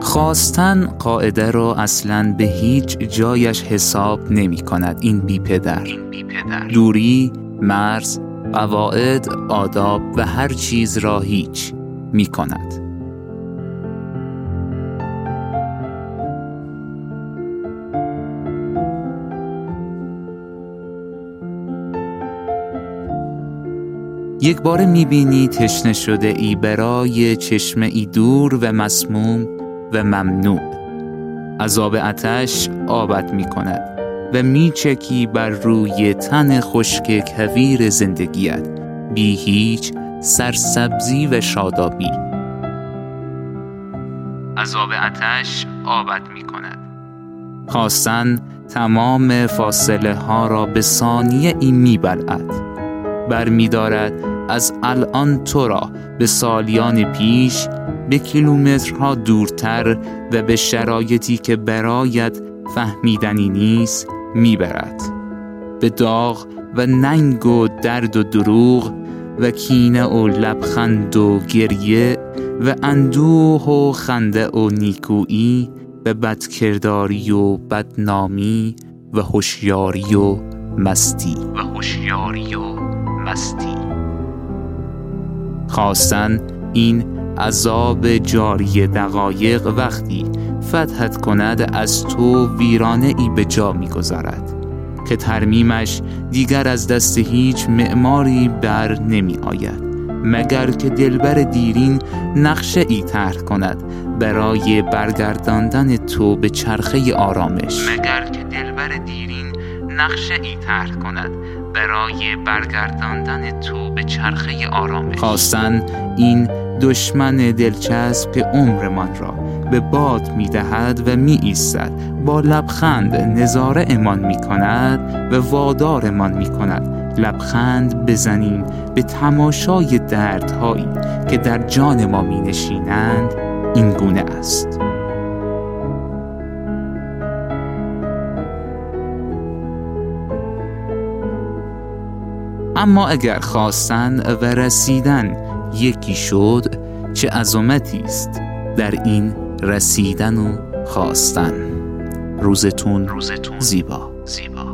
خواستن قاعده را اصلا به هیچ جایش حساب نمی کند این بی پدر. دوری، مرز، قواعد، آداب و هر چیز را هیچ می کند. یک بار می‌بینی تشنه شده ای برای چشمه ای دور و مسموم و ممنوع. عذاب اتش آبت می کند و میچکی بر روی تن خشک کویر زندگیت بی هیچ سرسبزی و شادابی. عذاب اتش آبت می کند خواستن تمام فاصله ها را به ثانیه ای می بلعد بر می دارد از الان تو را به سالیان پیش به کیلومترها دورتر و به شرایطی که برایت فهمیدنی نیست می‌برد. به داغ و ننگ و درد و دروغ و کینه و لبخند و گریه و اندوه و خنده و نیکویی و بدکرداری و بدنامی و هوشیاری و مستی. و هوشیاری و مستی. خواستن این عذاب جاری دقایق وقتی فتحت کند از تو ویرانه ای به جا می‌گذارد که ترمیمش دیگر از دست هیچ معماری بر نمی آید مگر که دلبر دیرین نقشه ای طرح کند برای برگرداندن تو به چرخه آرامش. مگر که دلبر دیرین نقشه ای طرح کند برای برگرداندن تو به چرخه آرامش. خواستن این دشمن دلچسب که عمرمان را به باد می دهد و می ایستد با لبخند نظاره امان می کند و وادارمان می کند لبخند بزنیم به تماشای دردهایی که در جان ما می نشینند این گونه است. اما اگر خواستن و رسیدن یکی شد چه عظمتی است در این رسیدن و خواستن روزتون, روزتون زیبا. زیبا.